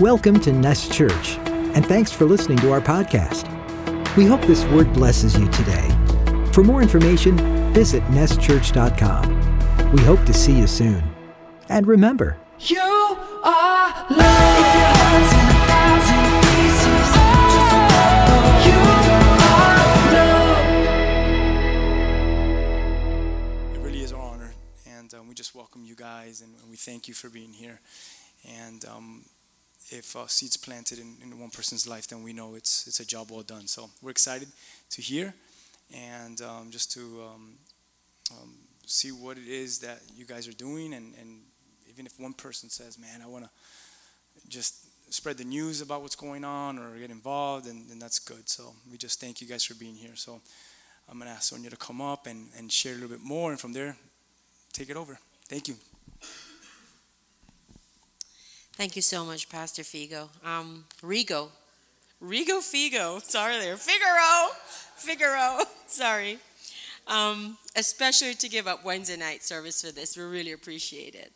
Welcome to Nest Church, and thanks for listening to our podcast. We hope this word blesses you today. For more information, visit nestchurch.com. We hope to see you soon. And remember, You are love. If your heart's in a thousand pieces, just remember you are loved. It really is our honor, and um, we just welcome you guys, and, and we thank you for being here. And um, if uh, seeds planted in, in one person's life, then we know it's it's a job well done. So we're excited to hear, and um, just to um, um, see what it is that you guys are doing, and, and even if one person says, "Man, I want to just spread the news about what's going on or get involved," and then that's good. So we just thank you guys for being here. So. I'm to ask Sonia to come up and, and share a little bit more, and from there, take it over. Thank you. Thank you so much, Pastor Figo. Um, Rigo. Rigo Figo. Sorry there. Figaro. Figaro. Sorry. Um, especially to give up Wednesday night service for this. We really appreciate it.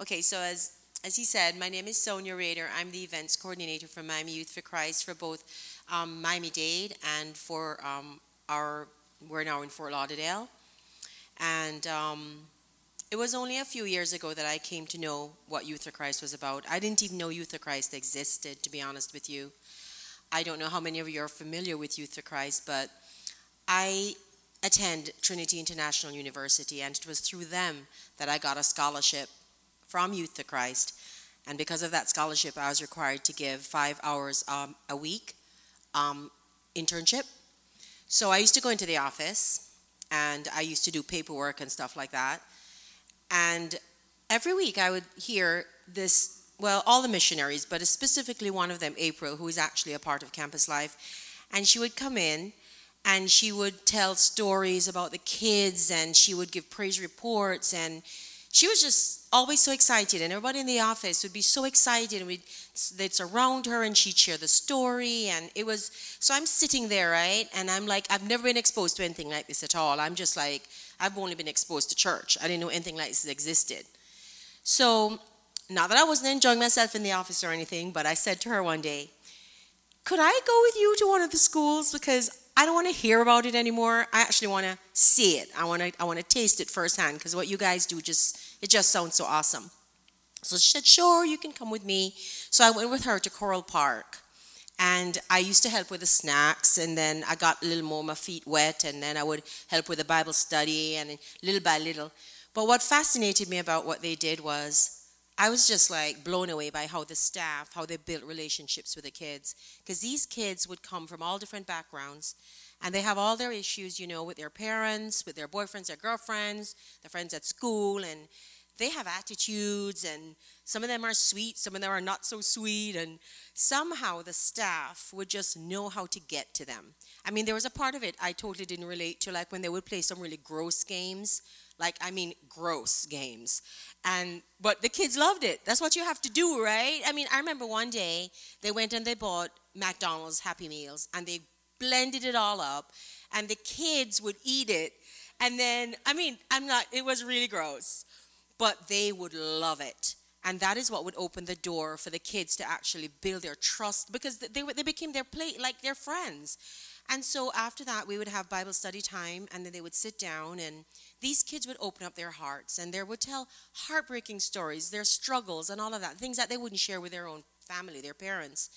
Okay, so as as he said, my name is Sonia Rader. I'm the events coordinator for Miami Youth for Christ for both um, Miami Dade and for um, our, we're now in Fort Lauderdale. And um, it was only a few years ago that I came to know what Youth for Christ was about. I didn't even know Youth for Christ existed, to be honest with you. I don't know how many of you are familiar with Youth for Christ, but I attend Trinity International University, and it was through them that I got a scholarship from Youth to Christ. And because of that scholarship, I was required to give five hours um, a week um, internship. So I used to go into the office and I used to do paperwork and stuff like that. And every week I would hear this, well, all the missionaries, but specifically one of them, April, who is actually a part of Campus Life. And she would come in and she would tell stories about the kids and she would give praise reports and she was just always so excited and everybody in the office would be so excited and we'd, her and she'd share the story and it was so i'm sitting there right and i'm like i've never been exposed to anything like this at all. I'm just like i've only been exposed to church. I didn't know anything like this existed. So not that i wasn't enjoying myself in the office or anything but i said to her one day could i go with you to one of the schools? Because I don't want to hear about it anymore. I actually want to see it. I want to I want to taste it firsthand because what you guys do just it just sounds so awesome. So she said, "Sure, you can come with me." So I went with her to Coral Park. And I used to help with the snacks, and then I got a little more my feet wet, and then I would help with the Bible study, and little by little. But what fascinated me about what they did was I was just like blown away by how the staff, how they built relationships with the kids. Because these kids would come from all different backgrounds and they have all their issues, you know, with their parents, with their boyfriends, their girlfriends, their friends at school, and they have attitudes and some of them are sweet, some of them are not so sweet, and somehow the staff would just know how to get to them. I mean, there was a part of it I totally didn't relate to, like when they would play some really gross games like i mean gross games. And but the kids loved it. That's what you have to do right? I mean i remember one day they went and they bought mcdonald's happy meals and they blended it all up and the kids would eat it. And then i mean i'm not it was really gross but they would love it. And that is what would open the door for the kids to actually build their trust because they, they became their play like their friends. And so after that we would have bible study time and then they would sit down and these kids would open up their hearts and they would tell heartbreaking stories, their struggles and all of that, things that they wouldn't share with their own family, their parents.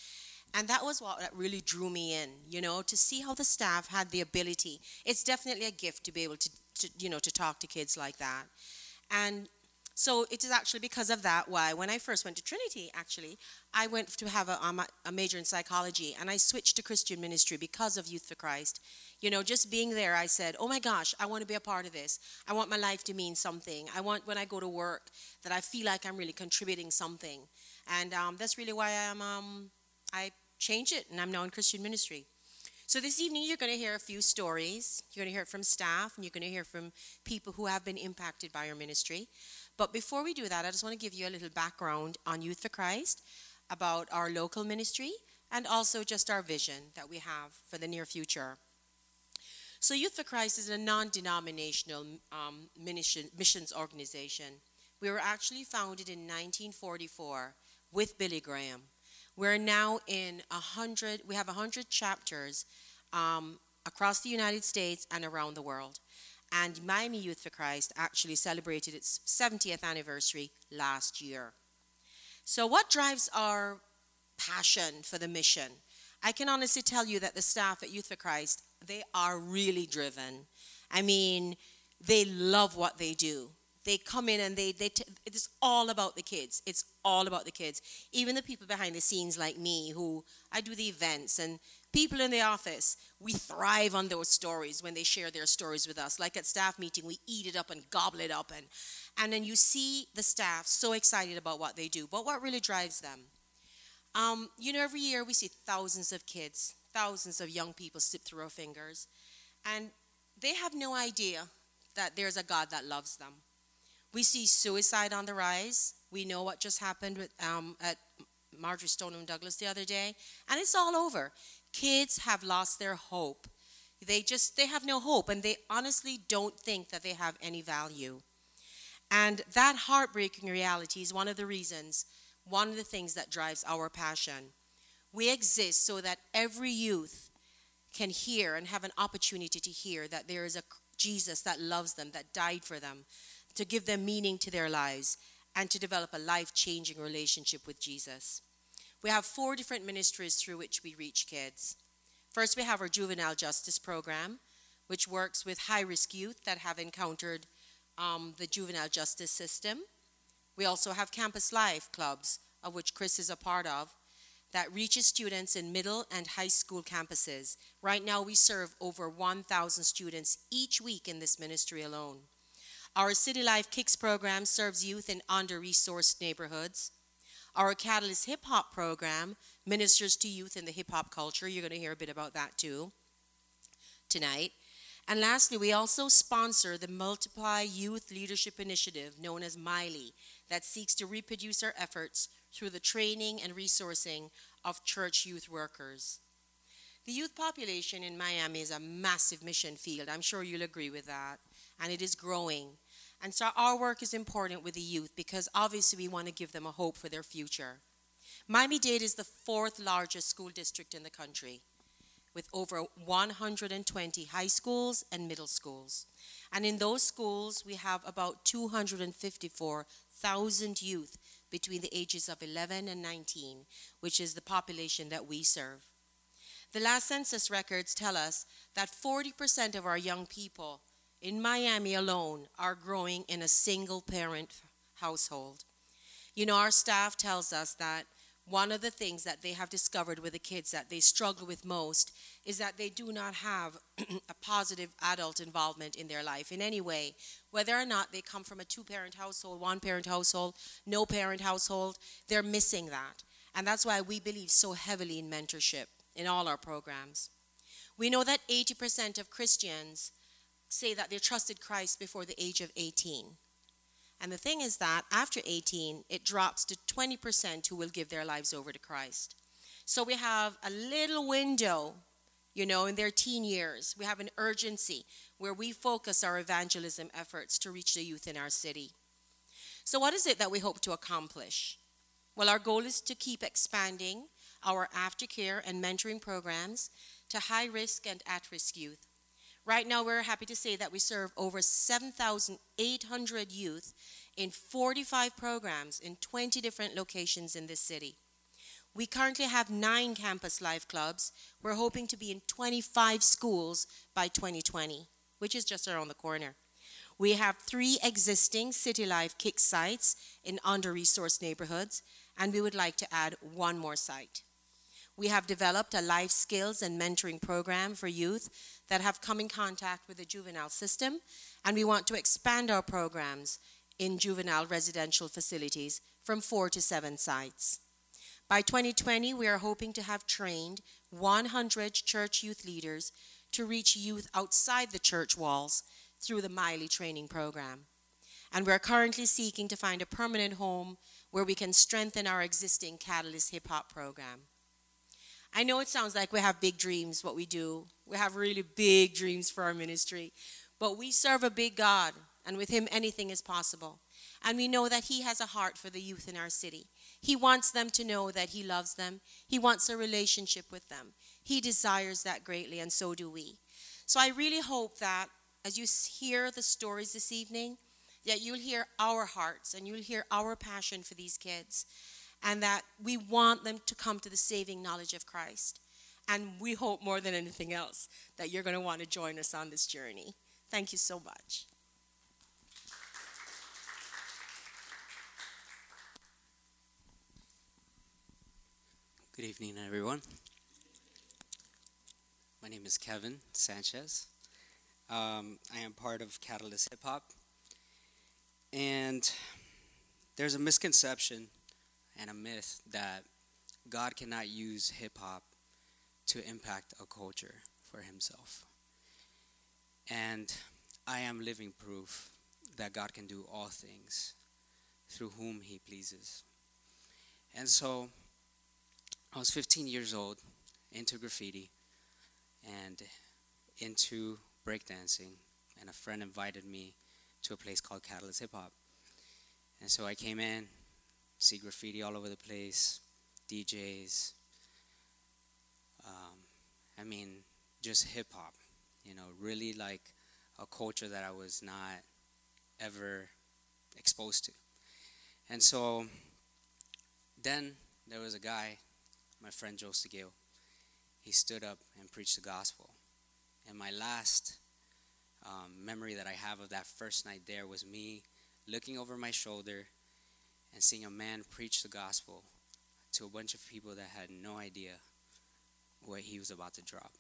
And that was what really drew me in, you know, to see how the staff had the ability. It's definitely a gift to be able to, to you know, to talk to kids like that. And so it is actually because of that why when I first went to Trinity, actually, I went to have a, um, a major in psychology and I switched to Christian ministry because of Youth for Christ you know, just being there, I said, oh my gosh, I want to be a part of this. I want my life to mean something. I want when I go to work that I feel like I'm really contributing something. And um, that's really why I'm, um, I changed it and I'm now in Christian ministry. So this evening, you're going to hear a few stories. You're going to hear it from staff and you're going to hear from people who have been impacted by our ministry. But before we do that, I just want to give you a little background on Youth for Christ, about our local ministry, and also just our vision that we have for the near future. So, Youth for Christ is a non denominational um, missions organization. We were actually founded in 1944 with Billy Graham. We're now in a hundred. We have a hundred chapters um, across the United States and around the world. And Miami Youth for Christ actually celebrated its 70th anniversary last year. So, what drives our passion for the mission? I can honestly tell you that the staff at Youth for Christ, they are really driven. I mean, they love what they do. They come in and they, they t- it's all about the kids. It's all about the kids. Even the people behind the scenes like me who I do the events and people in the office, we thrive on those stories when they share their stories with us. Like at staff meeting, we eat it up and gobble it up and and then you see the staff so excited about what they do. But what really drives them? Um, you know, every year we see thousands of kids, thousands of young people slip through our fingers, and they have no idea that there's a God that loves them. We see suicide on the rise. We know what just happened with, um, at Marjory Stoneman Douglas the other day, and it's all over. Kids have lost their hope. They just they have no hope, and they honestly don't think that they have any value. And that heartbreaking reality is one of the reasons, one of the things that drives our passion. We exist so that every youth can hear and have an opportunity to hear that there is a Jesus that loves them, that died for them, to give them meaning to their lives, and to develop a life changing relationship with Jesus. We have four different ministries through which we reach kids. First, we have our juvenile justice program, which works with high risk youth that have encountered um, the juvenile justice system. We also have campus life clubs, of which Chris is a part of, that reaches students in middle and high school campuses. Right now, we serve over 1,000 students each week in this ministry alone. Our City Life Kicks program serves youth in under resourced neighborhoods. Our Catalyst Hip Hop program ministers to youth in the hip hop culture. You're going to hear a bit about that too tonight. And lastly, we also sponsor the Multiply Youth Leadership Initiative, known as MILey, that seeks to reproduce our efforts through the training and resourcing of church youth workers. The youth population in Miami is a massive mission field. I'm sure you'll agree with that. And it is growing. And so our work is important with the youth because obviously we want to give them a hope for their future. Miami Dade is the fourth largest school district in the country with over 120 high schools and middle schools. And in those schools, we have about 254,000 youth between the ages of 11 and 19, which is the population that we serve. The last census records tell us that 40% of our young people in Miami alone are growing in a single parent household. You know, our staff tells us that one of the things that they have discovered with the kids that they struggle with most is that they do not have a positive adult involvement in their life in any way. Whether or not they come from a two parent household, one parent household, no parent household, they're missing that. And that's why we believe so heavily in mentorship in all our programs. We know that 80% of Christians say that they trusted Christ before the age of 18. And the thing is that after 18, it drops to 20% who will give their lives over to Christ. So we have a little window, you know, in their teen years. We have an urgency where we focus our evangelism efforts to reach the youth in our city. So, what is it that we hope to accomplish? Well, our goal is to keep expanding our aftercare and mentoring programs to high risk and at risk youth. Right now, we're happy to say that we serve over 7,800 youth in 45 programs in 20 different locations in this city. We currently have nine campus life clubs. We're hoping to be in 25 schools by 2020, which is just around the corner. We have three existing City Life Kick sites in under resourced neighborhoods, and we would like to add one more site. We have developed a life skills and mentoring program for youth that have come in contact with the juvenile system, and we want to expand our programs in juvenile residential facilities from four to seven sites. By 2020, we are hoping to have trained 100 church youth leaders to reach youth outside the church walls through the Miley training program. And we're currently seeking to find a permanent home where we can strengthen our existing Catalyst hip hop program. I know it sounds like we have big dreams, what we do. We have really big dreams for our ministry. But we serve a big God, and with Him, anything is possible. And we know that He has a heart for the youth in our city. He wants them to know that He loves them, He wants a relationship with them. He desires that greatly, and so do we. So I really hope that as you hear the stories this evening, that you'll hear our hearts and you'll hear our passion for these kids, and that we want them to come to the saving knowledge of Christ. And we hope more than anything else that you're going to want to join us on this journey. Thank you so much. Good evening, everyone. My name is Kevin Sanchez. Um, I am part of Catalyst Hip Hop. And there's a misconception and a myth that God cannot use hip hop to impact a culture for himself. And I am living proof that God can do all things through whom he pleases. And so, I was 15 years old, into graffiti, and into breakdancing, and a friend invited me to a place called Catalyst Hip Hop. And so I came in, see graffiti all over the place, DJs. Um, I mean, just hip hop, you know, really like a culture that I was not ever exposed to. And so then there was a guy my friend Joe Segale, he stood up and preached the gospel. And my last um, memory that I have of that first night there was me looking over my shoulder and seeing a man preach the gospel to a bunch of people that had no idea what he was about to drop.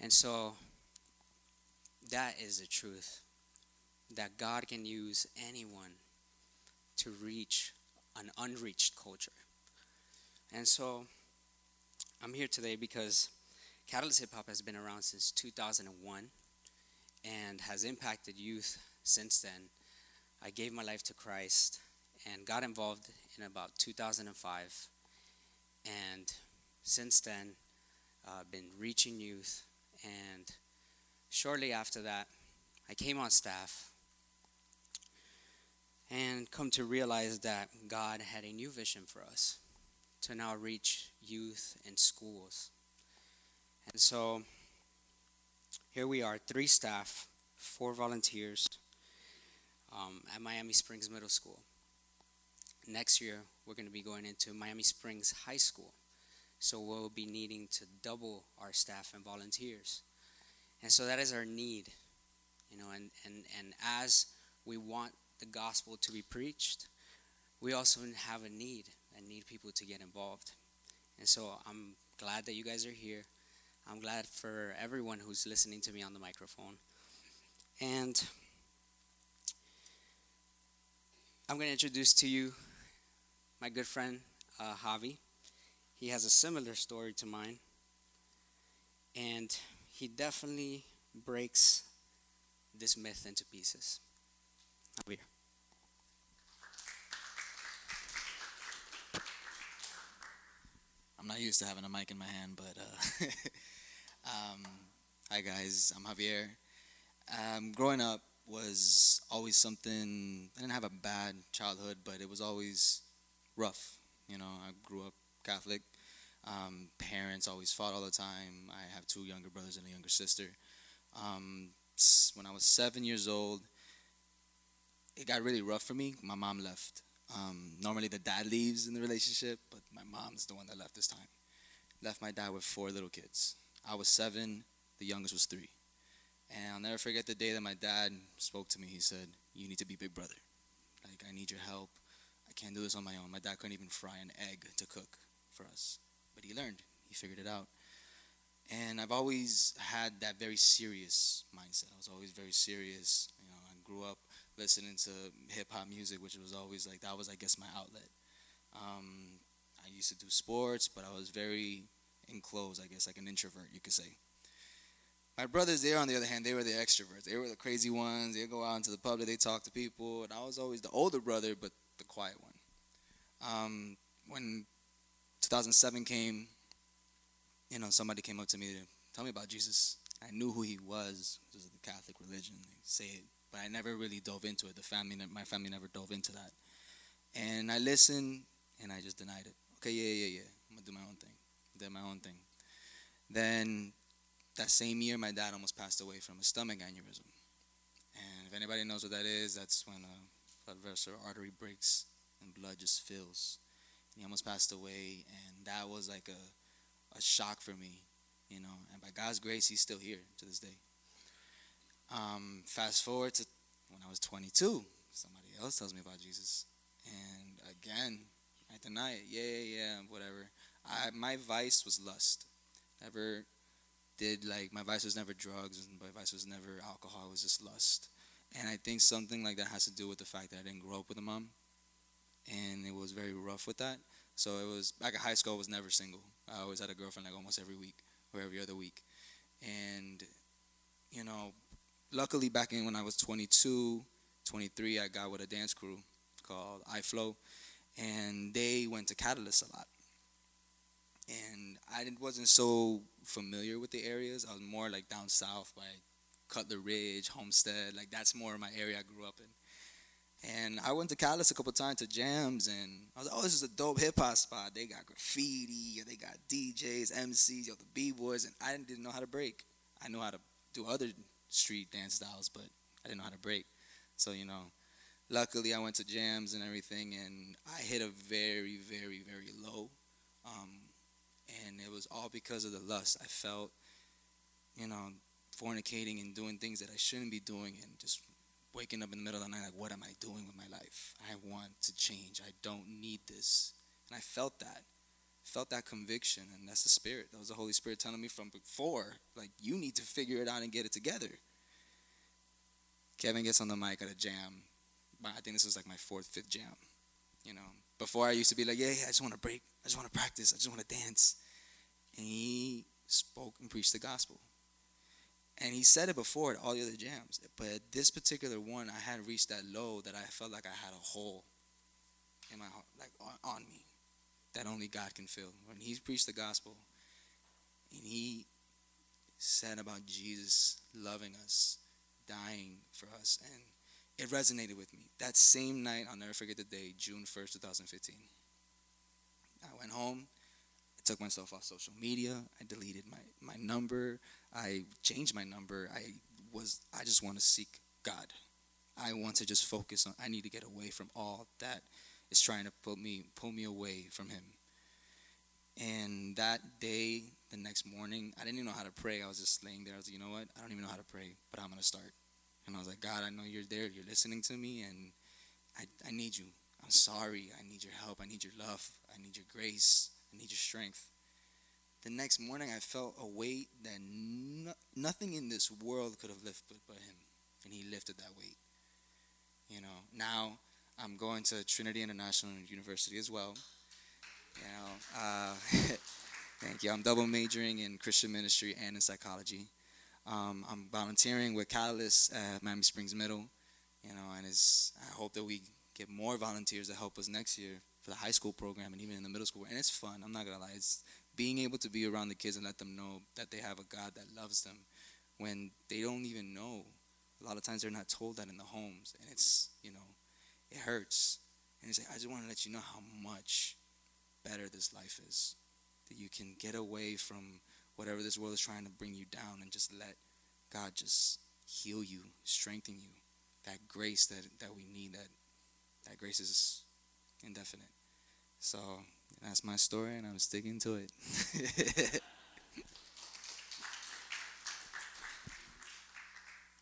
And so that is the truth that God can use anyone to reach an unreached culture. And so I'm here today because Catalyst Hip Hop has been around since 2001 and has impacted youth since then. I gave my life to Christ and got involved in about 2005. And since then, uh, been reaching youth. And shortly after that, I came on staff and come to realize that God had a new vision for us to now reach youth in schools. And so here we are, three staff, four volunteers um, at Miami Springs Middle School. Next year, we're going to be going into Miami Springs High School. So we'll be needing to double our staff and volunteers. And so that is our need. You know, and, and, and as we want the gospel to be preached, we also have a need and need people to get involved. And so I'm glad that you guys are here. I'm glad for everyone who's listening to me on the microphone. And I'm going to introduce to you my good friend uh, Javi. He has a similar story to mine. And he definitely breaks this myth into pieces. Javier. I'm not used to having a mic in my hand, but uh, um, hi guys, I'm Javier. Um, growing up was always something. I didn't have a bad childhood, but it was always rough. You know, I grew up Catholic. Um, parents always fought all the time. I have two younger brothers and a younger sister. Um, when I was seven years old, it got really rough for me. My mom left. Um, normally the dad leaves in the relationship, but my mom's the one that left this time. Left my dad with four little kids. I was seven, the youngest was three. And I'll never forget the day that my dad spoke to me. He said, You need to be big brother. Like, I need your help. Can't do this on my own. My dad couldn't even fry an egg to cook for us. But he learned, he figured it out. And I've always had that very serious mindset. I was always very serious. You know, I grew up listening to hip hop music, which was always like that was I guess my outlet. Um, I used to do sports, but I was very enclosed, I guess, like an introvert, you could say. My brothers, there on the other hand, they were the extroverts. They were the crazy ones. They go out into the public, they talk to people, and I was always the older brother, but the quiet one. Um, when 2007 came, you know, somebody came up to me to tell me about Jesus. I knew who he was because of the Catholic religion. They say it but I never really dove into it. The family, my family never dove into that. And I listened, and I just denied it. Okay, yeah, yeah, yeah. I'm gonna do my own thing. Did my own thing. Then that same year, my dad almost passed away from a stomach aneurysm. And if anybody knows what that is, that's when a blood artery breaks and blood just fills. And he almost passed away, and that was like a, a shock for me, you know. And by God's grace, he's still here to this day. Um, fast forward to when I was 22, somebody else tells me about Jesus, and again, I deny it. Yeah, yeah, yeah, whatever. I my vice was lust. Never did like my vice was never drugs, and my vice was never alcohol. It was just lust. And I think something like that has to do with the fact that I didn't grow up with a mom, and it was very rough with that. So it was back at high school. I was never single. I always had a girlfriend like almost every week or every other week, and you know, luckily back in when I was 22, 23, I got with a dance crew called iFlow, and they went to Catalyst a lot. And I wasn't so familiar with the areas. I was more like down south by Cutler Ridge, Homestead. Like that's more my area I grew up in. And I went to Catalyst a couple times to jams, and I was like, "Oh, this is a dope hip hop spot. They got graffiti, they got DJs, MCs, yo, the b boys." And I didn't know how to break. I knew how to do other street dance styles, but I didn't know how to break. So you know, luckily I went to jams and everything, and I hit a very, very, very low. Um, and it was all because of the lust. I felt, you know, fornicating and doing things that I shouldn't be doing, and just waking up in the middle of the night like, what am I doing with my life? I want to change. I don't need this. And I felt that. Felt that conviction, and that's the Spirit. That was the Holy Spirit telling me from before, like, you need to figure it out and get it together. Kevin gets on the mic at a jam. I think this was like my fourth, fifth jam. You know, before I used to be like, yeah, yeah, I just want to break. I just want to practice. I just want to dance. And he spoke and preached the gospel. And he said it before at all the other jams. But at this particular one, I had reached that low that I felt like I had a hole in my heart, like on, on me, that only God can fill. When he preached the gospel, and he said about Jesus loving us, dying for us, and it resonated with me. That same night, I'll never forget the day, June 1st, 2015. I went home, I took myself off social media, I deleted my, my number, I changed my number. I was I just want to seek God. I want to just focus on I need to get away from all that is trying to put me pull me away from him. And that day, the next morning, I didn't even know how to pray. I was just laying there. I was like, you know what? I don't even know how to pray, but I'm gonna start. And I was like, God, I know you're there. You're listening to me, and I, I need you. I'm sorry. I need your help. I need your love. I need your grace. I need your strength. The next morning, I felt a weight that no, nothing in this world could have lifted but him. And he lifted that weight. You know, now I'm going to Trinity International University as well. You know, uh, thank you. I'm double majoring in Christian ministry and in psychology. Um, I'm volunteering with Catalyst at Miami Springs Middle. You know, and it's, I hope that we get more volunteers to help us next year for the high school program and even in the middle school. And it's fun. I'm not gonna lie. It's being able to be around the kids and let them know that they have a God that loves them when they don't even know. A lot of times they're not told that in the homes, and it's you know, it hurts. And it's like I just want to let you know how much better this life is. That you can get away from whatever this world is trying to bring you down and just let God just heal you, strengthen you. That grace that, that we need, that that grace is indefinite. So that's my story, and I'm sticking to it.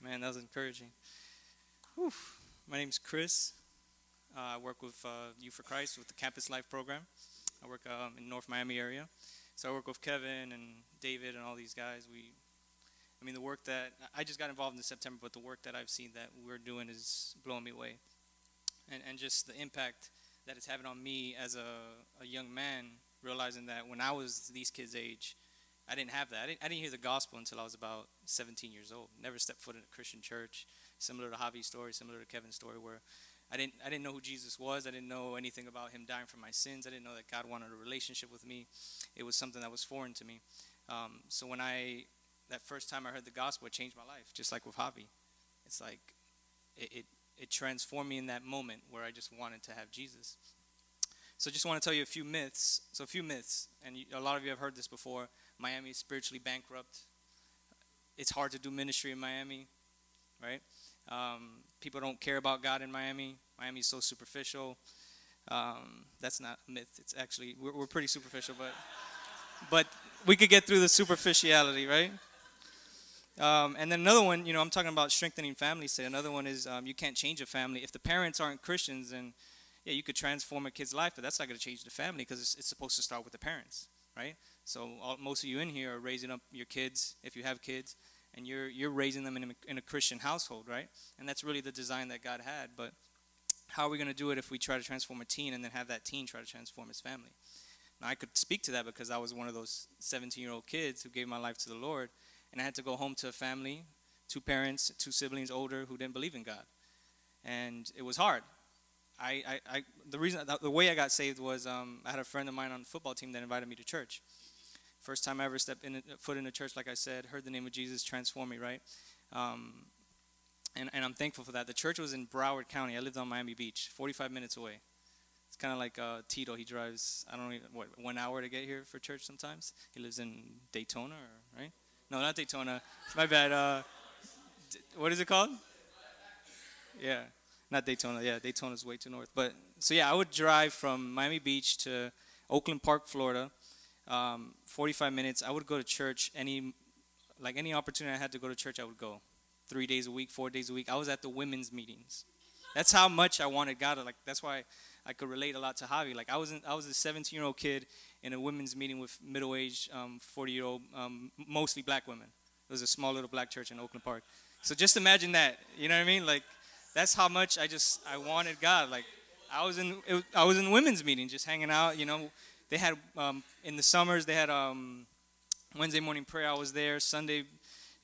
Man, that was encouraging. Whew. My name's Chris. Uh, I work with uh, for Christ with the Campus Life program. I work um, in North Miami area. So I work with Kevin and David and all these guys. We, I mean, the work that I just got involved in September, but the work that I've seen that we're doing is blowing me away, and and just the impact that it's having on me as a, a young man, realizing that when I was these kids' age, I didn't have that. I didn't, I didn't hear the gospel until I was about 17 years old. Never stepped foot in a Christian church. Similar to Javi's story, similar to Kevin's story, where I didn't I didn't know who Jesus was. I didn't know anything about him dying for my sins. I didn't know that God wanted a relationship with me. It was something that was foreign to me. Um, so when I that first time I heard the gospel, it changed my life, just like with Javi. It's like it, it, it transformed me in that moment where I just wanted to have Jesus. So just want to tell you a few myths. So a few myths, and a lot of you have heard this before. Miami is spiritually bankrupt. It's hard to do ministry in Miami, right? Um, people don't care about God in Miami. Miami is so superficial. Um, that's not a myth. It's actually we're, we're pretty superficial, but but we could get through the superficiality, right? Um, and then another one, you know, I'm talking about strengthening families. Say another one is um, you can't change a family if the parents aren't Christians. Then yeah, you could transform a kid's life, but that's not going to change the family because it's, it's, supposed to start with the parents, right? So all, most of you in here are raising up your kids, if you have kids, and you're you're raising them in a, in a Christian household, right? And that's really the design that God had. But how are we going to do it if we try to transform a teen and then have that teen try to transform his family? Now I could speak to that because I was one of those 17-year-old kids who gave my life to the Lord, and I had to go home to a family, two parents, two siblings older who didn't believe in God, and it was hard. I, I, I the reason the way I got saved was um, I had a friend of mine on the football team that invited me to church. First time I ever stepped in foot in a church, like I said, heard the name of Jesus transform me, right? Um, and, and I'm thankful for that. The church was in Broward County. I lived on Miami Beach, 45 minutes away. It's kind of like uh, Tito. He drives, I don't know, what, one hour to get here for church sometimes. He lives in Daytona, or, right? No, not Daytona. My bad. Uh, what is it called? Yeah, not Daytona. Yeah, Daytona's way too north. But so yeah, I would drive from Miami Beach to Oakland Park, Florida. Um, 45 minutes. I would go to church any, like any opportunity I had to go to church, I would go. Three days a week, four days a week. I was at the women's meetings. That's how much I wanted God. Like that's why I could relate a lot to Javi. Like I was, in, I was a 17 year old kid in a women's meeting with middle aged, 40 um, year old, um, mostly black women. It was a small little black church in Oakland Park. So just imagine that. You know what I mean? Like that's how much I just I wanted God. Like I was in it, I was in women's meeting, just hanging out. You know, they had um, in the summers they had um, Wednesday morning prayer. I was there Sunday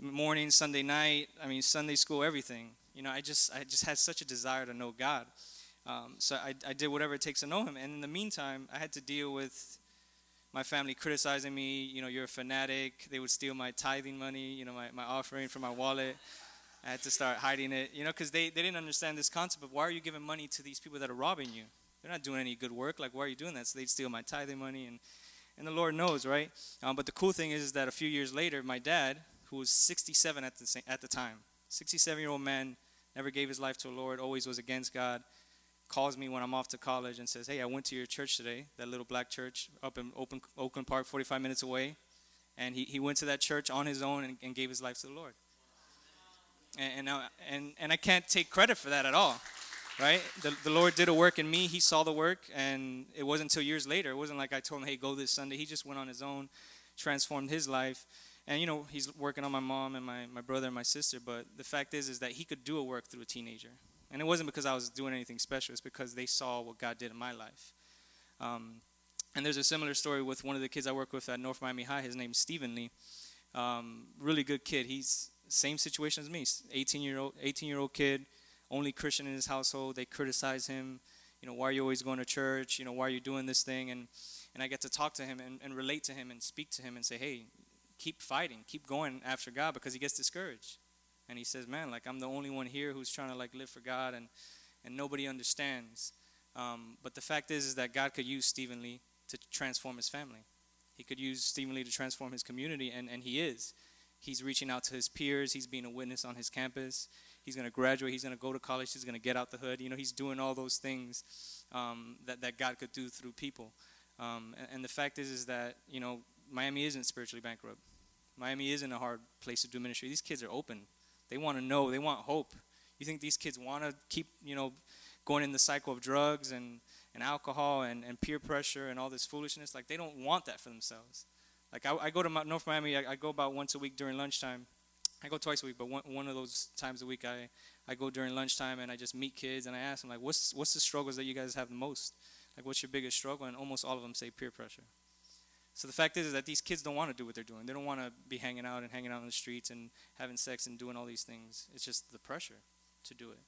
morning, Sunday night. I mean Sunday school, everything. You know, I just I just had such a desire to know God. Um, so I, I did whatever it takes to know Him. And in the meantime, I had to deal with my family criticizing me. You know, you're a fanatic. They would steal my tithing money. You know, my, my offering from my wallet. I had to start hiding it, you know, because they, they didn't understand this concept of why are you giving money to these people that are robbing you? They're not doing any good work. Like, why are you doing that? So they'd steal my tithing money, and, and the Lord knows, right? Um, but the cool thing is, is that a few years later, my dad, who was 67 at the, at the time, 67 year old man, never gave his life to the Lord, always was against God, calls me when I'm off to college and says, Hey, I went to your church today, that little black church up in Open, Oakland Park, 45 minutes away. And he, he went to that church on his own and, and gave his life to the Lord and, and, and, and I can't take credit for that at all, right? The, the Lord did a work in me. He saw the work, and it wasn't until years later. It wasn't like I told him, hey, go this Sunday. He just went on his own, transformed his life. And, you know, he's working on my mom and my, my brother and my sister. But the fact is, is that he could do a work through a teenager. And it wasn't because I was doing anything special. It's because they saw what God did in my life. Um, and there's a similar story with one of the kids I work with at North Miami High. His name's Stephen Lee. Um, really good kid. He's same situation as me. 18 year old 18 year old kid, only Christian in his household. They criticize him. You know, why are you always going to church? You know, why are you doing this thing? And and I get to talk to him and, and relate to him and speak to him and say, hey, keep fighting, keep going after God because he gets discouraged. And he says, man, like I'm the only one here who's trying to like live for God and and nobody understands. Um, but the fact is, is that God could use Stephen Lee to transform his family. He could use Stephen Lee to transform his community, and, and he is. He's reaching out to his peers. He's being a witness on his campus. He's going to graduate. He's going to go to college. He's going to get out the hood. You know, he's doing all those things um, that, that God could do through people. Um, and, and, the fact is, is that, you know, Miami isn't spiritually bankrupt. Miami isn't a hard place to do ministry. These kids are open. They want to know. They want hope. You think these kids want to keep, you know, going in the cycle of drugs and, and alcohol and, and peer pressure and all this foolishness? Like, they don't want that for themselves. Like I, I go to North Miami. I, I, go about once a week during lunchtime. I go twice a week, but one, one of those times a week, I, I go during lunchtime and I just meet kids and I ask them like, what's what's the struggles that you guys have the most? Like, what's your biggest struggle? And almost all of them say peer pressure. So the fact is, is that these kids don't want to do what they're doing. They don't want to be hanging out and hanging out on the streets and having sex and doing all these things. It's just the pressure to do it.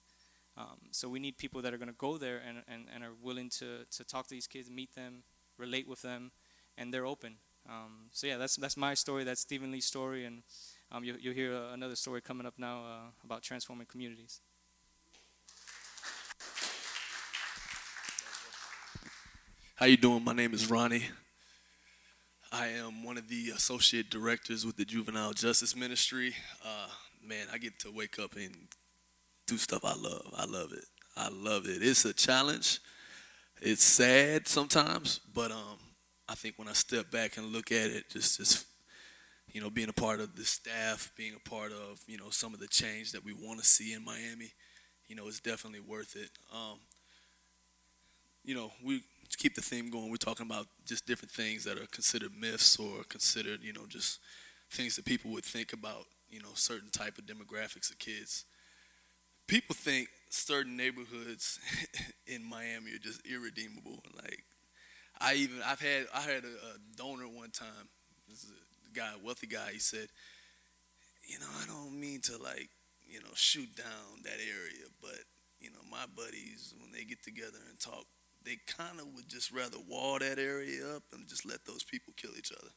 Um, so we need people that are going to go there and, and, and are willing to, to talk to these kids, meet them, relate with them, and they're open. Um, so yeah, that's that's my story. That's Stephen Lee's story, and um, you, will hear uh, another story coming up now uh, about transforming communities. How you doing? My name is Ronnie. I am one of the associate directors with the Juvenile Justice Ministry. Uh, man, I get to wake up and do stuff I love. I love it. I love it. It's a challenge. It's sad sometimes, but um, I think when I step back and look at it, just just you know, being a part of the staff, being a part of you know some of the change that we want to see in Miami, you know, it's definitely worth it. Um, you know, we keep the theme going. We're talking about just different things that are considered myths or considered, you know, just things that people would think about, you know, certain type of demographics of kids. People think certain neighborhoods in Miami are just irredeemable. Like, I even I've had I had a, a donor one time. This is a guy, wealthy guy. He said, you know, I don't mean to like, you know, shoot down that area, but you know, my buddies when they get together and talk, they kind of would just rather wall that area up and just let those people kill each other,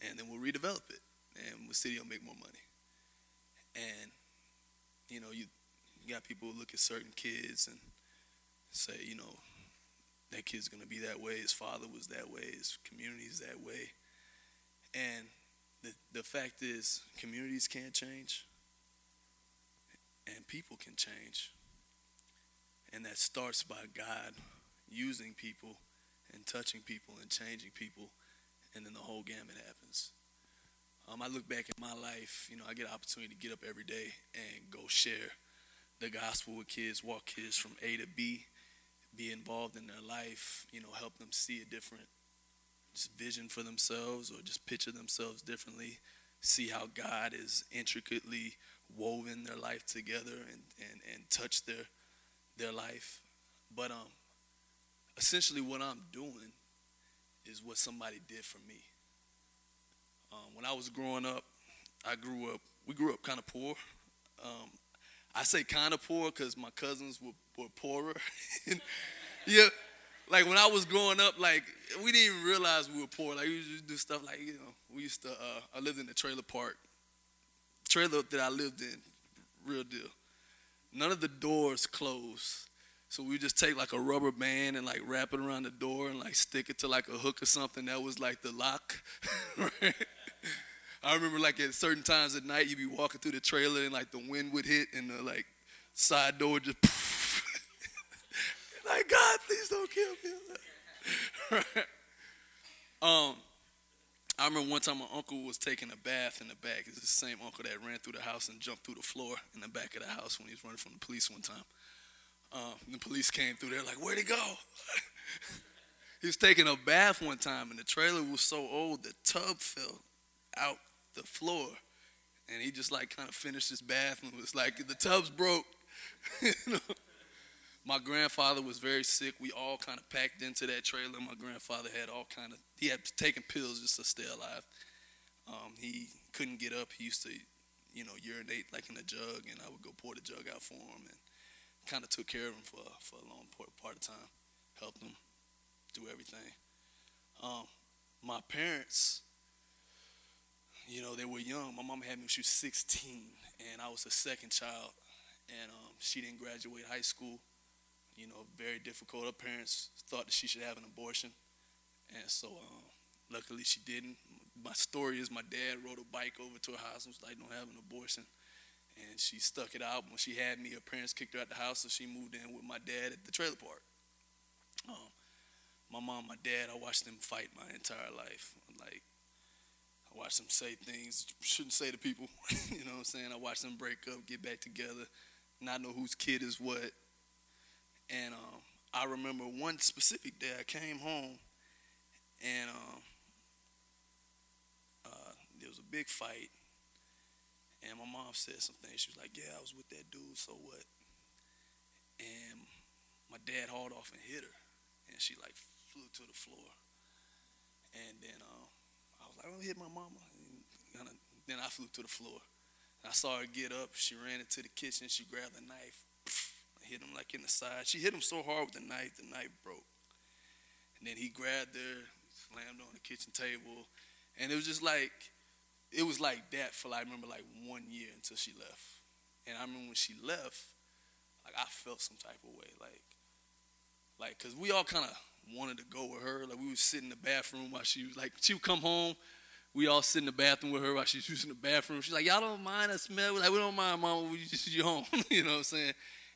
and then we'll redevelop it, and the city will make more money. And you know, you, you got people who look at certain kids and say, you know, that kid's gonna be that way. His father was that way. His community's that way. And the the fact is, communities can't change, and people can change. And that starts by God using people and touching people and changing people, and then the whole gamut happens. Um, I look back at my life, you know, I get an opportunity to get up every day and go share the gospel with kids, walk kids from A to B, be involved in their life, you know, help them see a different just vision for themselves or just picture themselves differently, see how God is intricately woven their life together and, and, and touch their their life. But um essentially what I'm doing is what somebody did for me. Um, when I was growing up, I grew up, we grew up kind of poor. Um, I say kind of poor because my cousins were, were poorer. yeah, like when I was growing up, like we didn't even realize we were poor. Like we used to do stuff like, you know, we used to, uh, I lived in a trailer park. Trailer that I lived in, real deal. None of the doors closed. So we just take like a rubber band and like wrap it around the door and like stick it to like a hook or something. That was like the lock. right? I remember like at certain times at night you'd be walking through the trailer and like the wind would hit and the like side door would just like God, please don't kill me. right? Um, I remember one time my uncle was taking a bath in the back. It's the same uncle that ran through the house and jumped through the floor in the back of the house when he was running from the police one time. Um, the police came through there like, where'd he go? he was taking a bath one time and the trailer was so old the tub fell out the floor. And he just like kind of finished his bath and was like, the tub's broke. you know? My grandfather was very sick. We all kind of packed into that trailer. My grandfather had all kind of, he had taken pills just to stay alive. Um, he couldn't get up. He used to, you know, urinate like in a jug, and I would go pour the jug out for him, and kind of took care of him for for a long part, of time, helped him do everything. Um, my parents, you know, they were young. My mom had me when she was 16, and I was the second child, and um, she didn't graduate high school. You know, very difficult. Her parents thought that she should have an abortion, and so um, luckily she didn't. My story is my dad rode a bike over to her house and was like, "Don't have an abortion," and she stuck it out. When she had me, her parents kicked her out the house, so she moved in with my dad at the trailer park. Um, my mom, my dad, I watched them fight my entire life. Like, I watched them say things you shouldn't say to people. you know what I'm saying? I watched them break up, get back together, not know whose kid is what. And um, I remember one specific day I came home and um, uh, there was a big fight. And my mom said some things. She was like, Yeah, I was with that dude, so what? And my dad hauled off and hit her. And she like flew to the floor. And then um, I was like, "Don't hit my mama." And then I flew to the floor. And I saw her get up. She ran into the kitchen. She grabbed a knife. Hit him like in the side. She hit him so hard with the knife, the knife broke. And then he grabbed her, slammed on the kitchen table, and it was just like, it was like that for like I remember like one year until she left. And I remember when she left, like I felt some type of way, like, like, cause we all kind of wanted to go with her. Like we would sit in the bathroom while she was like she would come home. We all sit in the bathroom with her while she's using the bathroom. She's like, "Y'all don't mind us smell?" We're like, "We don't mind, Mama. We just you home." you know what I'm saying?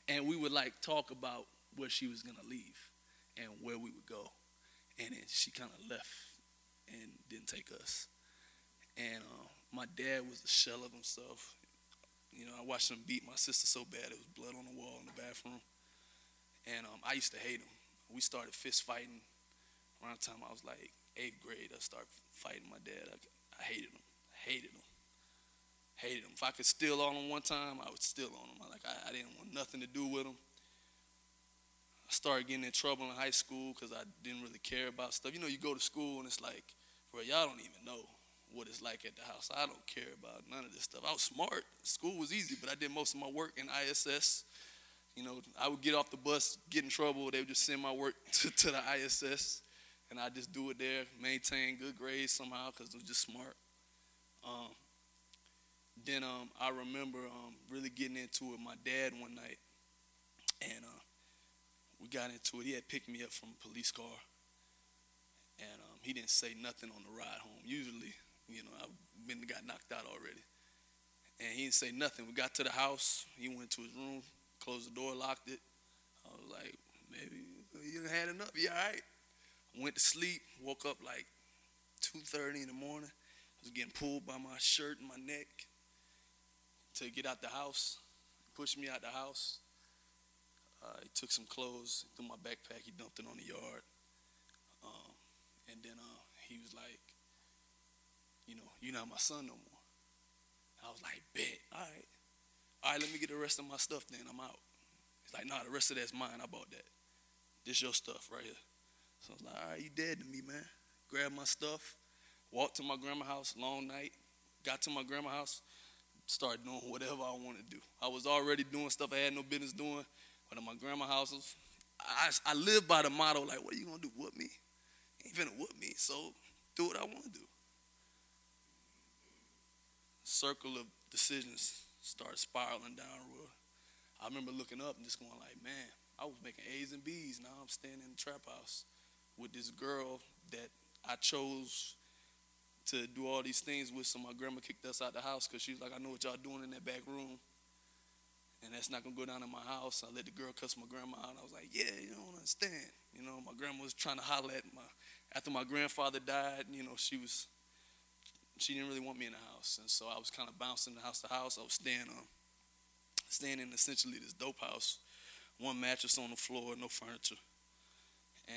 And we would like talk about where she was gonna leave and where we would go. And then she kind of left and didn't take us. And uh, my dad was a shell of himself. You know, I watched him beat my sister so bad it was blood on the wall in the bathroom. And um, I used to hate him. We started fist fighting around the time I was like eighth grade. I started fighting my dad. I, I hated him. I Hated him. Hated him. If I could steal on him one time, I would steal on them. I, like I, I didn't want nothing to do with them. I started getting in trouble in high school because I didn't really care about stuff. You know, you go to school and it's like, bro, y'all don't even know what it's like at the house. I don't care about none of this stuff. I was smart. School was easy, but I did most of my work in ISS. You know, I would get off the bus, get in trouble. They would just send my work to, to the ISS, and I just do it there, maintain good grades somehow because I was just smart. Um, then um, I remember um, really getting into it. With my dad one night, and uh, we got into it. He had picked me up from a police car, and um, he didn't say nothing on the ride home. Usually, you know, I've been got knocked out already, and he didn't say nothing. We got to the house. He went to his room, closed the door, locked it. I was like, maybe you done had enough. You all right? Went to sleep. Woke up like 2:30 in the morning. I was getting pulled by my shirt and my neck to get out the house. Pushed me out the house. Uh, he took some clothes, threw my backpack, he dumped it on the yard. Um, and then uh, he was like, you know, you're not my son no more. I was like, bet, all right. All right, let me get the rest of my stuff then, I'm out. He's like, nah, the rest of that's mine, I bought that. This your stuff right here. So I was like, all right, you dead to me, man. Grabbed my stuff, walked to my grandma's house, long night, got to my grandma's house, started doing whatever I wanted to do. I was already doing stuff I had no business doing. But at my grandma's house, I, I live by the motto, like, what are you going to do, whoop me? You ain't finna whoop me, so do what I want to do. Circle of decisions started spiraling downward. I remember looking up and just going like, man, I was making A's and B's. Now I'm standing in the trap house with this girl that I chose to do all these things with. So my grandma kicked us out the house because she was like, I know what y'all doing in that back room. And that's not gonna go down in my house. I let the girl cuss my grandma out. I was like, yeah, you don't understand. You know, my grandma was trying to holler at my after my grandfather died, you know, she was she didn't really want me in the house. And so I was kind of bouncing the house to house. I was staying um staying in essentially this dope house. One mattress on the floor, no furniture.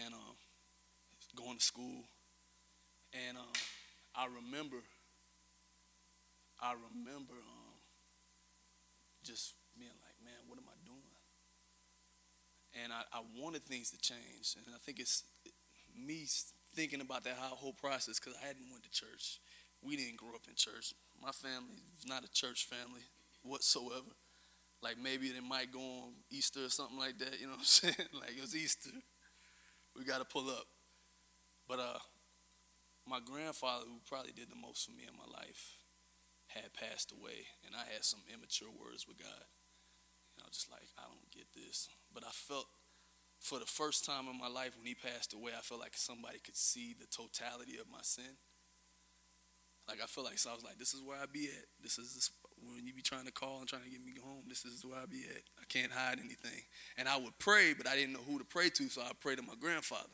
And um going to school. And um I remember I remember um just being like, man, what am I doing? And I, I wanted things to change. And I think it's me thinking about that whole process because I hadn't went to church. We didn't grow up in church. My family is not a church family whatsoever. Like maybe they might go on Easter or something like that, you know what I'm saying? like it was Easter. We got to pull up. But uh, my grandfather, who probably did the most for me in my life, had passed away, and I had some immature words with God. You know, just like, I don't get this. But I felt, for the first time in my life when he passed away, I felt like somebody could see the totality of my sin. Like, I feel like, so I was like, this is where I be at. This is this, when you be trying to call and trying to get me home, this is where I be at. I can't hide anything. And I would pray, but I didn't know who to pray to, so I prayed to my grandfather.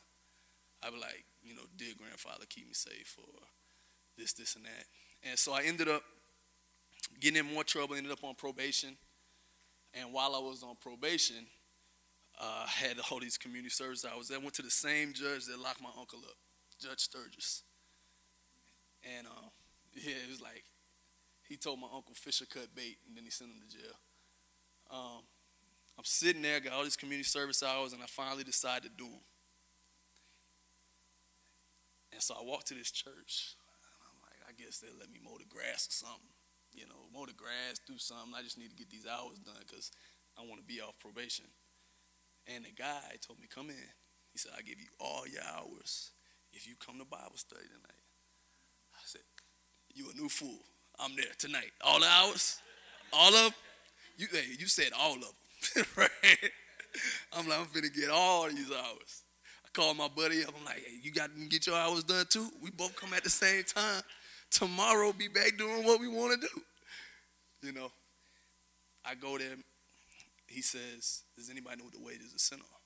I'd be like, you know, dear grandfather, keep me safe, or this, this, and that. And so I ended up getting in more trouble, ended up on probation. And while I was on probation, uh, had all these community service hours. I went to the same judge that locked my uncle up, Judge Sturgis. And uh, yeah, it was like he told my uncle Fisher cut bait, and then he sent him to jail. Um, I'm sitting there, got all these community service hours, and I finally decided to do them. And so I walked to this church, and I'm like, I guess they'll let me mow the grass or something you know, mow the grass, do something. I just need to get these hours done because I want to be off probation. And the guy told me, come in. He said, I'll give you all your hours if you come to Bible study tonight. I said, you a new fool. I'm there tonight. All the hours? All of them? You, hey, you said all of them, right? I'm like, I'm finna get all these hours. Call my buddy up. I'm like, hey, you got to get your hours done too? We both come at the same time. Tomorrow, be back doing what we want to do. You know, I go there. He says, does anybody know what the wages of sin are?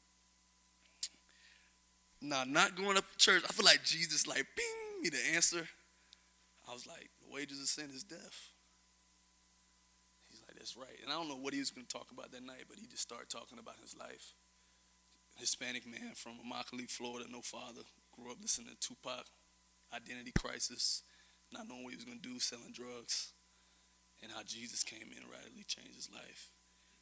Now, not going up to church, I feel like Jesus, like, ping, me the answer. I was like, the wages of sin is death. He's like, that's right. And I don't know what he was going to talk about that night, but he just started talking about his life. Hispanic man from Immokalee, Florida, no father, grew up listening to Tupac, identity crisis, not knowing what he was going to do, selling drugs, and how Jesus came in and radically changed his life.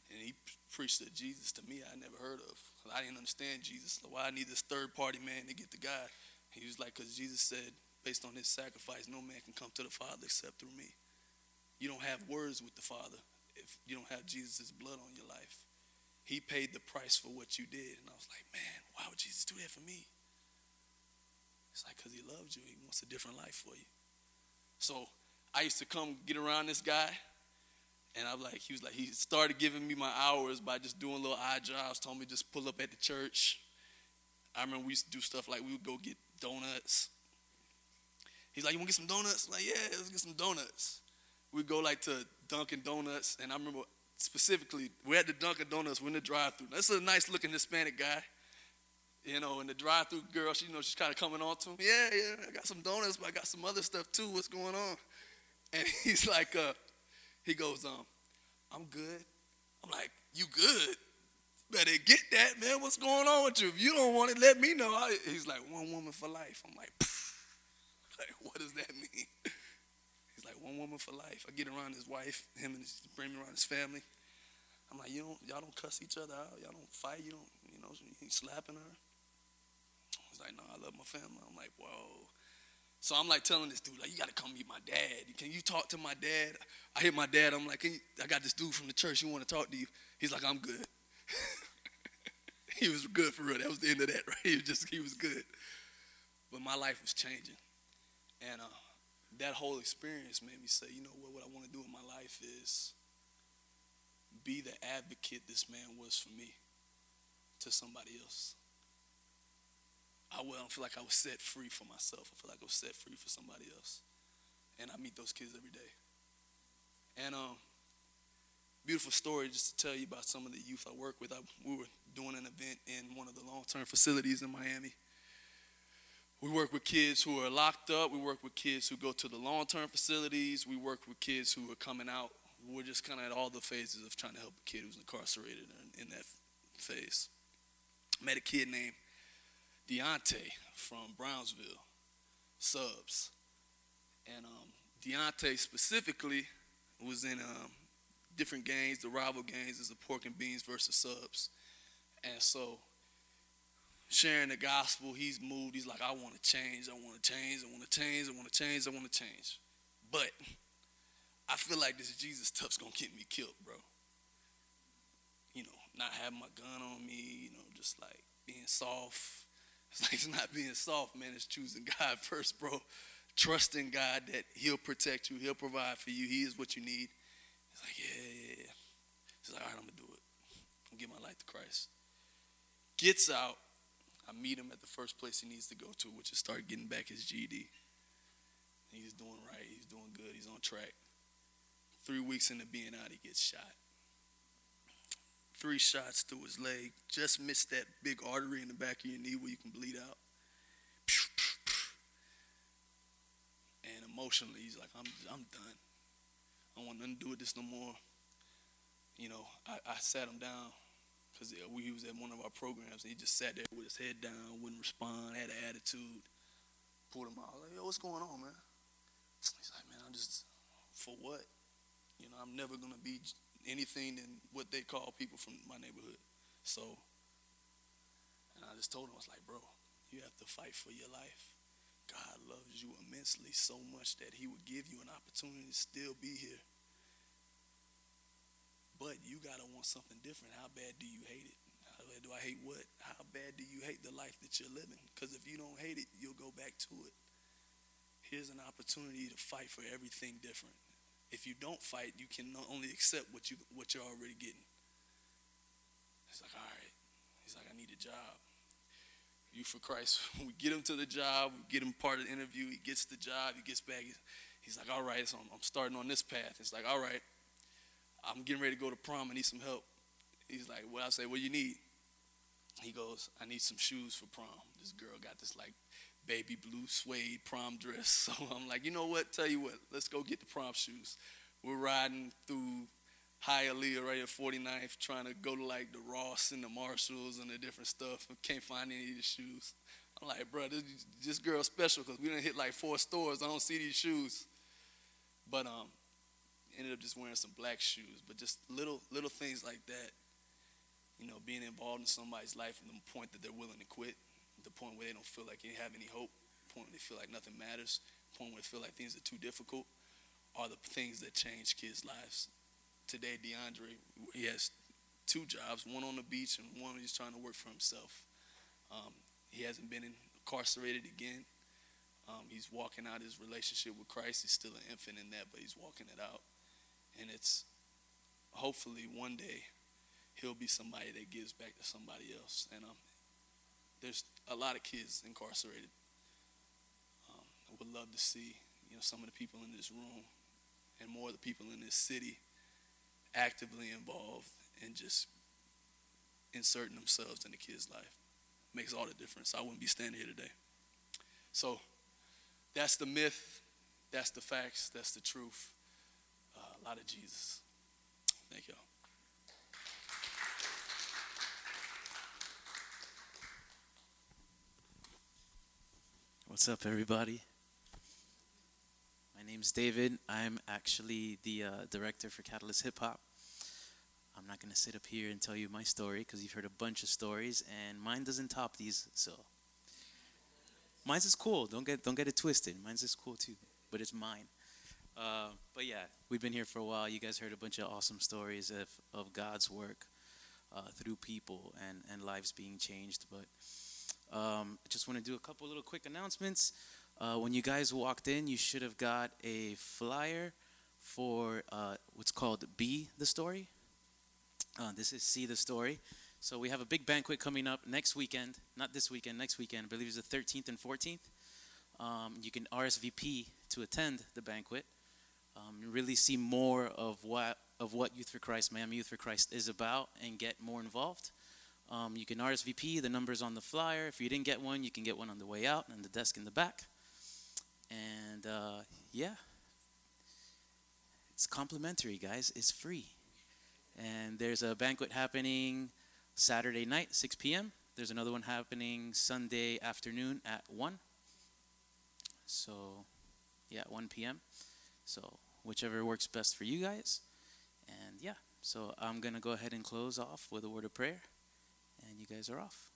And he preached a Jesus to me I never heard of. I didn't understand Jesus. Why I need this third party man to get to God. He was like, because Jesus said, based on his sacrifice, no man can come to the Father except through me. You don't have words with the Father if you don't have Jesus' blood on your life. He paid the price for what you did. And I was like, man, why would Jesus do that for me? It's like, because he loves you. He wants a different life for you. So I used to come get around this guy. And I'm like, he was like, he started giving me my hours by just doing little odd jobs, told me just pull up at the church. I remember we used to do stuff like we would go get donuts. He's like, you want to get some donuts? I'm like, yeah, let's get some donuts. We'd go like to Dunkin' Donuts, and I remember specifically, we had the Dunkin' Donuts, we're in the drive-through. This is a nice looking Hispanic guy. You know, and the drive-through girl, she you know she's kind of coming on to him. Yeah, yeah, I got some donuts, but I got some other stuff too. What's going on? And he's like, uh, he goes, um, I'm good. I'm like, you good? Better get that, man. What's going on with you? If you don't want it, let me know. I, he's like, one woman for life. I'm like, like, what does that mean? One woman for life. I get around his wife, him and his, bring me around his family. I'm like, you don't, y'all don't cuss each other out. Y'all don't fight. You don't, you know, he's slapping her. He's like, no, I love my family. I'm like, whoa. So I'm like telling this dude, like, you got to come meet my dad. Can you talk to my dad? I hit my dad. I'm like, you, I got this dude from the church. He want to talk to you. He's like, I'm good. he was good for real. That was the end of that, right? He was just, he was good. But my life was changing. And uh, that whole experience made me say, you know what, what I want to do in my life is be the advocate this man was for me to somebody else. I I feel like I was set free for myself. I feel like I was set free for somebody else. And I meet those kids every day. And um, beautiful story just to tell you about some of the youth I work with. I, we were doing an event in one of the long-term facilities in Miami. We work with kids who are locked up. We work with kids who go to the long-term facilities. We work with kids who are coming out. We're just kind of at all the phases of trying to help a kid who's incarcerated in, in that phase. Met a kid named Deontay from Brownsville, subs. And um, Deontay specifically was in um, different gangs, the rival gangs is the pork and beans versus subs. And so sharing the gospel, he's moved. He's like, I want to change, I want to change, I want to change, I want to change, I want to change. But I feel like this Jesus stuff's gonna get me killed, bro. You know, not having my gun on me, you know, just like being soft, it's like it's not being soft, man. It's choosing God first, bro. Trusting God that He'll protect you, He'll provide for you. He is what you need. He's like, yeah, yeah, yeah. He's like, all right, I'm gonna do it. I'm gonna give my life to Christ. Gets out. I meet him at the first place he needs to go to, which is start getting back his GED. He's doing right. He's doing good. He's on track. Three weeks into being out, he gets shot three shots through his leg. Just missed that big artery in the back of your knee where you can bleed out. And emotionally, he's like, I'm, I'm done. I don't want nothing to do with this no more. You know, I, I sat him down because he was at one of our programs and he just sat there with his head down, wouldn't respond, had an attitude. Pulled him out. Like, yo, what's going on, man? He's like, man, I'm just, for what? You know, I'm never going to be anything than what they call people from my neighborhood. So, and I just told him, I was like, bro, you have to fight for your life. God loves you immensely so much that he would give you an opportunity to still be here. But you got to want something different. How bad do you hate it? How bad do I hate what? How bad do you hate the life that you're living? Because if you don't hate it, you'll go back to it. Here's an opportunity to fight for everything different. If you don't fight, you can only accept what you what you're already getting. He's like, all right. He's like, I need a job. You for Christ. we get him to the job, we get him part of the interview. He gets the job, he gets back. He's, he's like, all right, so I'm, I'm starting on this path. It's like, all right, I'm getting ready to go to prom. I need some help. He's like, well, I say, what you need? He goes, I need some shoes for prom. This girl got this like baby blue suede prom dress. So I'm like, you know what? Tell you what, let's go get the prom shoes. We're riding through Hialeah right at 49th, trying to go to like the Ross and the Marshalls and the different stuff. Can't find any of the shoes. I'm like, bro, this, this girl's special because we didn't hit like four stores. I don't see these shoes. But um, ended up just wearing some black shoes. But just little little things like that. You know, being involved in somebody's life from the point that they're willing to quit, the point where they don't feel like they have any hope, the point where they feel like nothing matters, the point where they feel like things are too difficult, are the things that change kids' lives today DeAndre, he has two jobs, one on the beach and one he's trying to work for himself. Um, he hasn't been incarcerated again. Um, he's walking out his relationship with Christ. He's still an infant in that, but he's walking it out. And it's hopefully one day he'll be somebody that gives back to somebody else. And um, there's a lot of kids incarcerated. Um, I would love to see you know some of the people in this room and more of the people in this city actively involved and just inserting themselves in the kid's life. Makes all the difference. I wouldn't be standing here today. So that's the myth, that's the facts, that's the truth. A lot of Jesus. Thank y'all. What's up, everybody? My name's David. I'm actually the uh, director for Catalyst Hip Hop. I'm not going to sit up here and tell you my story because you've heard a bunch of stories, and mine doesn't top these. So, mine's is cool. Don't get don't get it twisted. Mine's is cool too, but it's mine. Uh, but yeah, we've been here for a while. You guys heard a bunch of awesome stories of of God's work uh, through people and and lives being changed. But um, I just want to do a couple little quick announcements. Uh, when you guys walked in, you should have got a flyer for uh, what's called Be the Story. Uh, this is See the Story. So we have a big banquet coming up next weekend. Not this weekend, next weekend. I believe it's the 13th and 14th. Um, you can RSVP to attend the banquet. Um, really see more of what of what Youth for Christ, Miami Youth for Christ, is about, and get more involved. Um, you can RSVP. The number's on the flyer. If you didn't get one, you can get one on the way out and the desk in the back. And uh, yeah, it's complimentary, guys. It's free. And there's a banquet happening Saturday night, 6 p.m. There's another one happening Sunday afternoon at 1. So, yeah, 1 p.m. So, whichever works best for you guys. And yeah, so I'm going to go ahead and close off with a word of prayer. And you guys are off.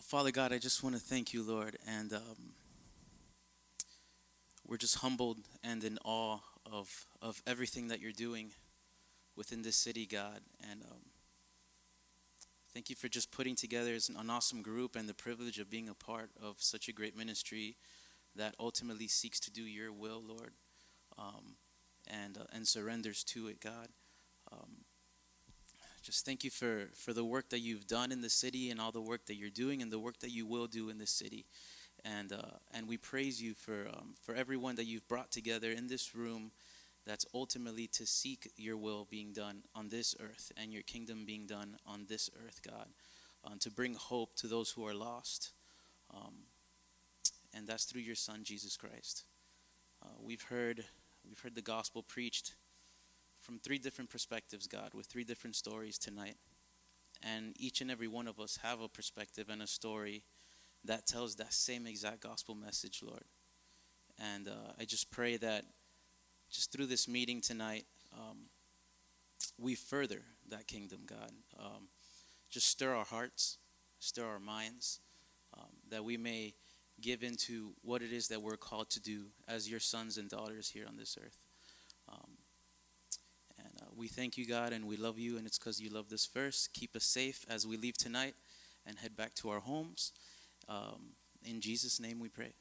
Father God, I just want to thank you, Lord, and um, we're just humbled and in awe of of everything that you're doing within this city, God, and um, thank you for just putting together an awesome group and the privilege of being a part of such a great ministry that ultimately seeks to do your will, Lord, um, and uh, and surrenders to it, God. Um, just thank you for, for the work that you've done in the city and all the work that you're doing and the work that you will do in the city. And, uh, and we praise you for, um, for everyone that you've brought together in this room that's ultimately to seek your will being done on this earth and your kingdom being done on this earth, God, uh, to bring hope to those who are lost. Um, and that's through your Son, Jesus Christ. Uh, we've heard we've heard the gospel preached from three different perspectives, God, with three different stories tonight. And each and every one of us have a perspective and a story that tells that same exact gospel message, Lord. And uh, I just pray that just through this meeting tonight, um, we further that kingdom, God. Um, just stir our hearts, stir our minds, um, that we may give into what it is that we're called to do as your sons and daughters here on this earth. Um, and uh, we thank you, God, and we love you, and it's because you love us first. Keep us safe as we leave tonight and head back to our homes. Um, in Jesus' name we pray.